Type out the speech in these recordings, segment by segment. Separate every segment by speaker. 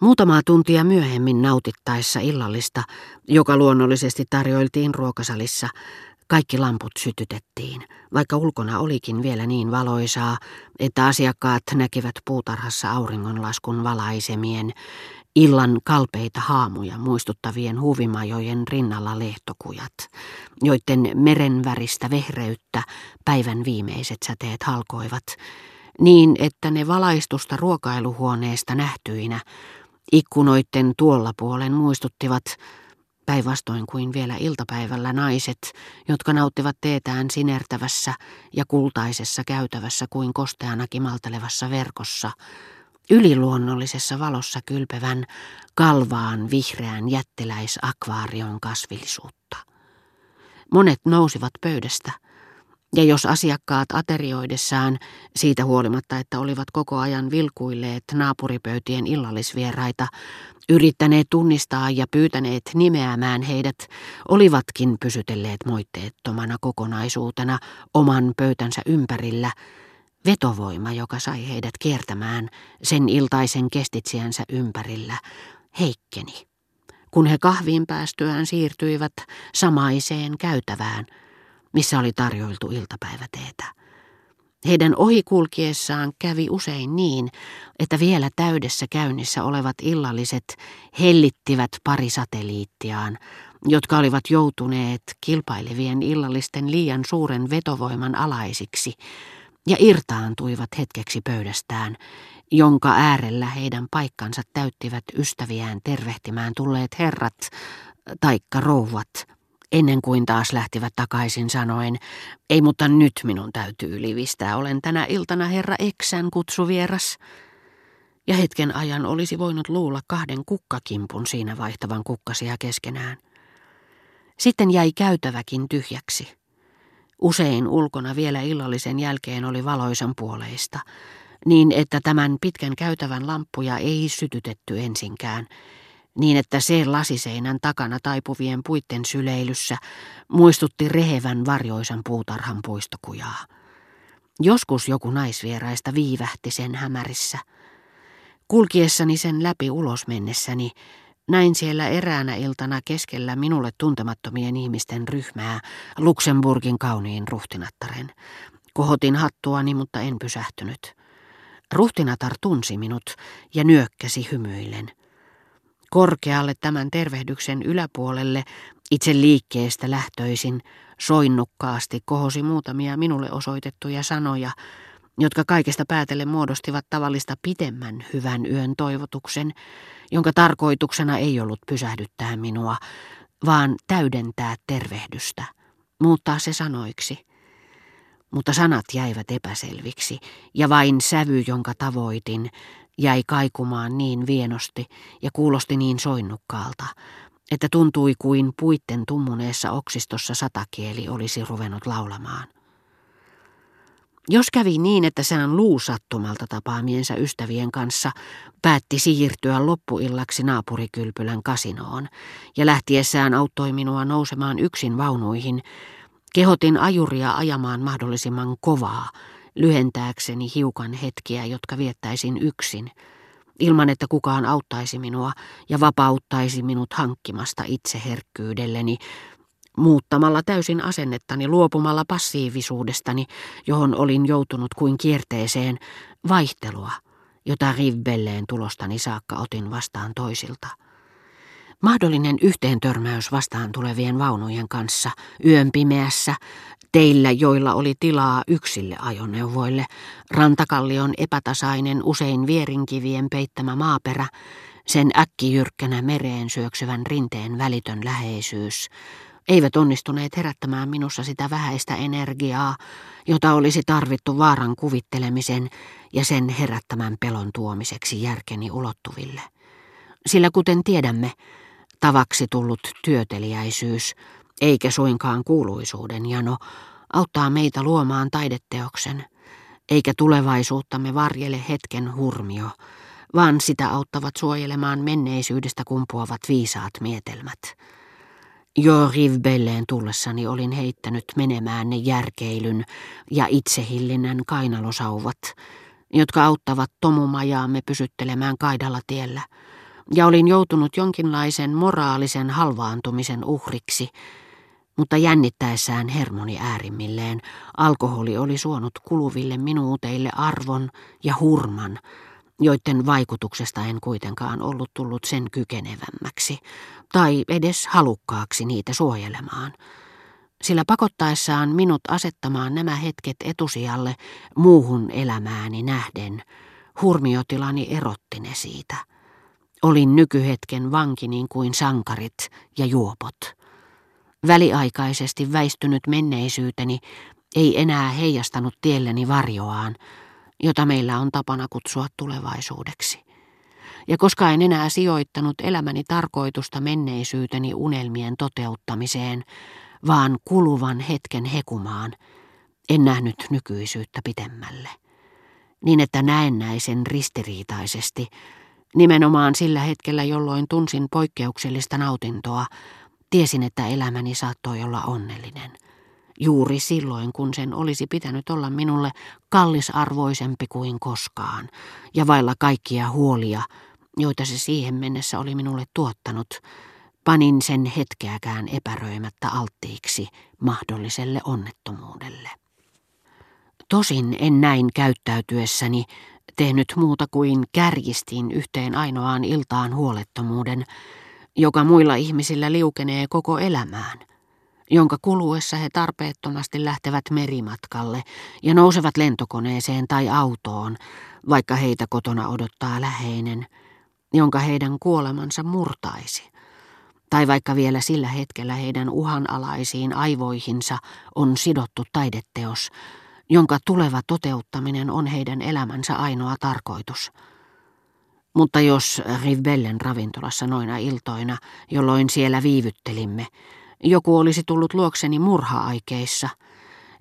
Speaker 1: Muutamaa tuntia myöhemmin nautittaessa illallista, joka luonnollisesti tarjoiltiin ruokasalissa, kaikki lamput sytytettiin, vaikka ulkona olikin vielä niin valoisaa, että asiakkaat näkivät puutarhassa auringonlaskun valaisemien illan kalpeita haamuja muistuttavien huvimajojen rinnalla lehtokujat, joiden merenväristä vehreyttä päivän viimeiset säteet halkoivat, niin että ne valaistusta ruokailuhuoneesta nähtyinä ikkunoitten tuolla puolen muistuttivat päinvastoin kuin vielä iltapäivällä naiset, jotka nauttivat teetään sinertävässä ja kultaisessa käytävässä kuin kosteana kimaltelevassa verkossa, yliluonnollisessa valossa kylpevän kalvaan vihreän jättiläisakvaarion kasvillisuutta. Monet nousivat pöydästä, ja jos asiakkaat aterioidessaan, siitä huolimatta, että olivat koko ajan vilkuilleet naapuripöytien illallisvieraita, yrittäneet tunnistaa ja pyytäneet nimeämään heidät, olivatkin pysytelleet moitteettomana kokonaisuutena oman pöytänsä ympärillä, vetovoima, joka sai heidät kiertämään sen iltaisen kestitsiänsä ympärillä, heikkeni. Kun he kahviin päästyään siirtyivät samaiseen käytävään, missä oli tarjoiltu iltapäiväteetä. Heidän ohikulkiessaan kävi usein niin, että vielä täydessä käynnissä olevat illalliset hellittivät pari satelliittiaan, jotka olivat joutuneet kilpailevien illallisten liian suuren vetovoiman alaisiksi, ja irtaantuivat hetkeksi pöydästään, jonka äärellä heidän paikkansa täyttivät ystäviään tervehtimään tulleet herrat taikka rouvat ennen kuin taas lähtivät takaisin sanoen, ei mutta nyt minun täytyy livistää, olen tänä iltana herra Eksän kutsuvieras. Ja hetken ajan olisi voinut luulla kahden kukkakimpun siinä vaihtavan kukkasia keskenään. Sitten jäi käytäväkin tyhjäksi. Usein ulkona vielä illallisen jälkeen oli valoisan puoleista, niin että tämän pitkän käytävän lamppuja ei sytytetty ensinkään, niin että se lasiseinän takana taipuvien puitten syleilyssä muistutti rehevän varjoisan puutarhan puistokujaa. Joskus joku naisvieraista viivähti sen hämärissä. Kulkiessani sen läpi ulos mennessäni, näin siellä eräänä iltana keskellä minulle tuntemattomien ihmisten ryhmää Luxemburgin kauniin ruhtinattaren. Kohotin hattuani, mutta en pysähtynyt. Ruhtinatar tunsi minut ja nyökkäsi hymyillen. Korkealle tämän tervehdyksen yläpuolelle, itse liikkeestä lähtöisin, soinnukkaasti kohosi muutamia minulle osoitettuja sanoja, jotka kaikesta päätellen muodostivat tavallista pitemmän hyvän yön toivotuksen, jonka tarkoituksena ei ollut pysähdyttää minua, vaan täydentää tervehdystä, muuttaa se sanoiksi. Mutta sanat jäivät epäselviksi, ja vain sävy, jonka tavoitin, jäi kaikumaan niin vienosti ja kuulosti niin soinnukkaalta, että tuntui kuin puitten tummuneessa oksistossa satakieli olisi ruvennut laulamaan. Jos kävi niin, että sään luusattumalta tapaamiensa ystävien kanssa päätti siirtyä loppuillaksi naapurikylpylän kasinoon ja lähtiessään auttoi minua nousemaan yksin vaunuihin, kehotin ajuria ajamaan mahdollisimman kovaa, lyhentääkseni hiukan hetkiä, jotka viettäisin yksin, ilman että kukaan auttaisi minua ja vapauttaisi minut hankkimasta itseherkkyydelleni, muuttamalla täysin asennettani, luopumalla passiivisuudestani, johon olin joutunut kuin kierteeseen, vaihtelua, jota Rivbelleen tulostani saakka otin vastaan toisilta. Mahdollinen yhteentörmäys vastaan tulevien vaunujen kanssa yön pimeässä Teillä, joilla oli tilaa yksille ajoneuvoille, rantakallion epätasainen, usein vierinkivien peittämä maaperä, sen äkkijyrkkänä mereen syöksyvän rinteen välitön läheisyys, eivät onnistuneet herättämään minussa sitä vähäistä energiaa, jota olisi tarvittu vaaran kuvittelemisen ja sen herättämän pelon tuomiseksi järkeni ulottuville. Sillä kuten tiedämme, tavaksi tullut työteliäisyys eikä suinkaan kuuluisuuden jano, auttaa meitä luomaan taideteoksen, eikä tulevaisuuttamme varjele hetken hurmio, vaan sitä auttavat suojelemaan menneisyydestä kumpuavat viisaat mietelmät. Jo Rivbelleen tullessani olin heittänyt menemään ne järkeilyn ja itsehillinnän kainalosauvat, jotka auttavat tomumajaamme pysyttelemään kaidalla tiellä, ja olin joutunut jonkinlaisen moraalisen halvaantumisen uhriksi, mutta jännittäessään hermoni äärimmilleen alkoholi oli suonut kuluville minuuteille arvon ja hurman, joiden vaikutuksesta en kuitenkaan ollut tullut sen kykenevämmäksi, tai edes halukkaaksi niitä suojelemaan. Sillä pakottaessaan minut asettamaan nämä hetket etusijalle muuhun elämääni nähden, hurmiotilani erotti ne siitä. Olin nykyhetken vanki niin kuin sankarit ja juopot. Väliaikaisesti väistynyt menneisyyteni ei enää heijastanut tielleni varjoaan, jota meillä on tapana kutsua tulevaisuudeksi. Ja koska en enää sijoittanut elämäni tarkoitusta menneisyyteni unelmien toteuttamiseen, vaan kuluvan hetken hekumaan, en nähnyt nykyisyyttä pitemmälle. Niin että näennäisen ristiriitaisesti, nimenomaan sillä hetkellä, jolloin tunsin poikkeuksellista nautintoa, tiesin, että elämäni saattoi olla onnellinen – juuri silloin, kun sen olisi pitänyt olla minulle kallisarvoisempi kuin koskaan, ja vailla kaikkia huolia, joita se siihen mennessä oli minulle tuottanut, panin sen hetkeäkään epäröimättä alttiiksi mahdolliselle onnettomuudelle. Tosin en näin käyttäytyessäni tehnyt muuta kuin kärjistin yhteen ainoaan iltaan huolettomuuden, joka muilla ihmisillä liukenee koko elämään – jonka kuluessa he tarpeettomasti lähtevät merimatkalle ja nousevat lentokoneeseen tai autoon, vaikka heitä kotona odottaa läheinen, jonka heidän kuolemansa murtaisi. Tai vaikka vielä sillä hetkellä heidän uhanalaisiin aivoihinsa on sidottu taideteos, jonka tuleva toteuttaminen on heidän elämänsä ainoa tarkoitus. Mutta jos Rivbellen ravintolassa noina iltoina, jolloin siellä viivyttelimme, joku olisi tullut luokseni murha-aikeissa,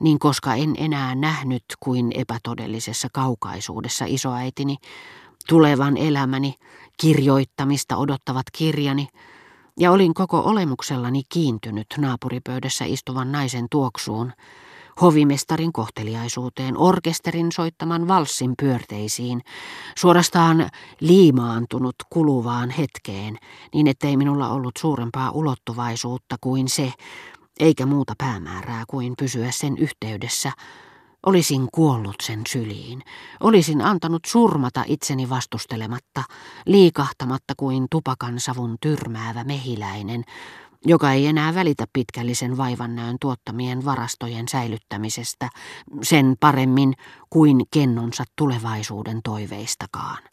Speaker 1: niin koska en enää nähnyt kuin epätodellisessa kaukaisuudessa isoäitini, tulevan elämäni, kirjoittamista odottavat kirjani, ja olin koko olemuksellani kiintynyt naapuripöydässä istuvan naisen tuoksuun, hovimestarin kohteliaisuuteen, orkesterin soittaman valssin pyörteisiin, suorastaan liimaantunut kuluvaan hetkeen, niin ettei minulla ollut suurempaa ulottuvaisuutta kuin se, eikä muuta päämäärää kuin pysyä sen yhteydessä, Olisin kuollut sen syliin. Olisin antanut surmata itseni vastustelematta, liikahtamatta kuin tupakan savun tyrmäävä mehiläinen, joka ei enää välitä pitkällisen vaivannäön tuottamien varastojen säilyttämisestä sen paremmin kuin kennonsa tulevaisuuden toiveistakaan.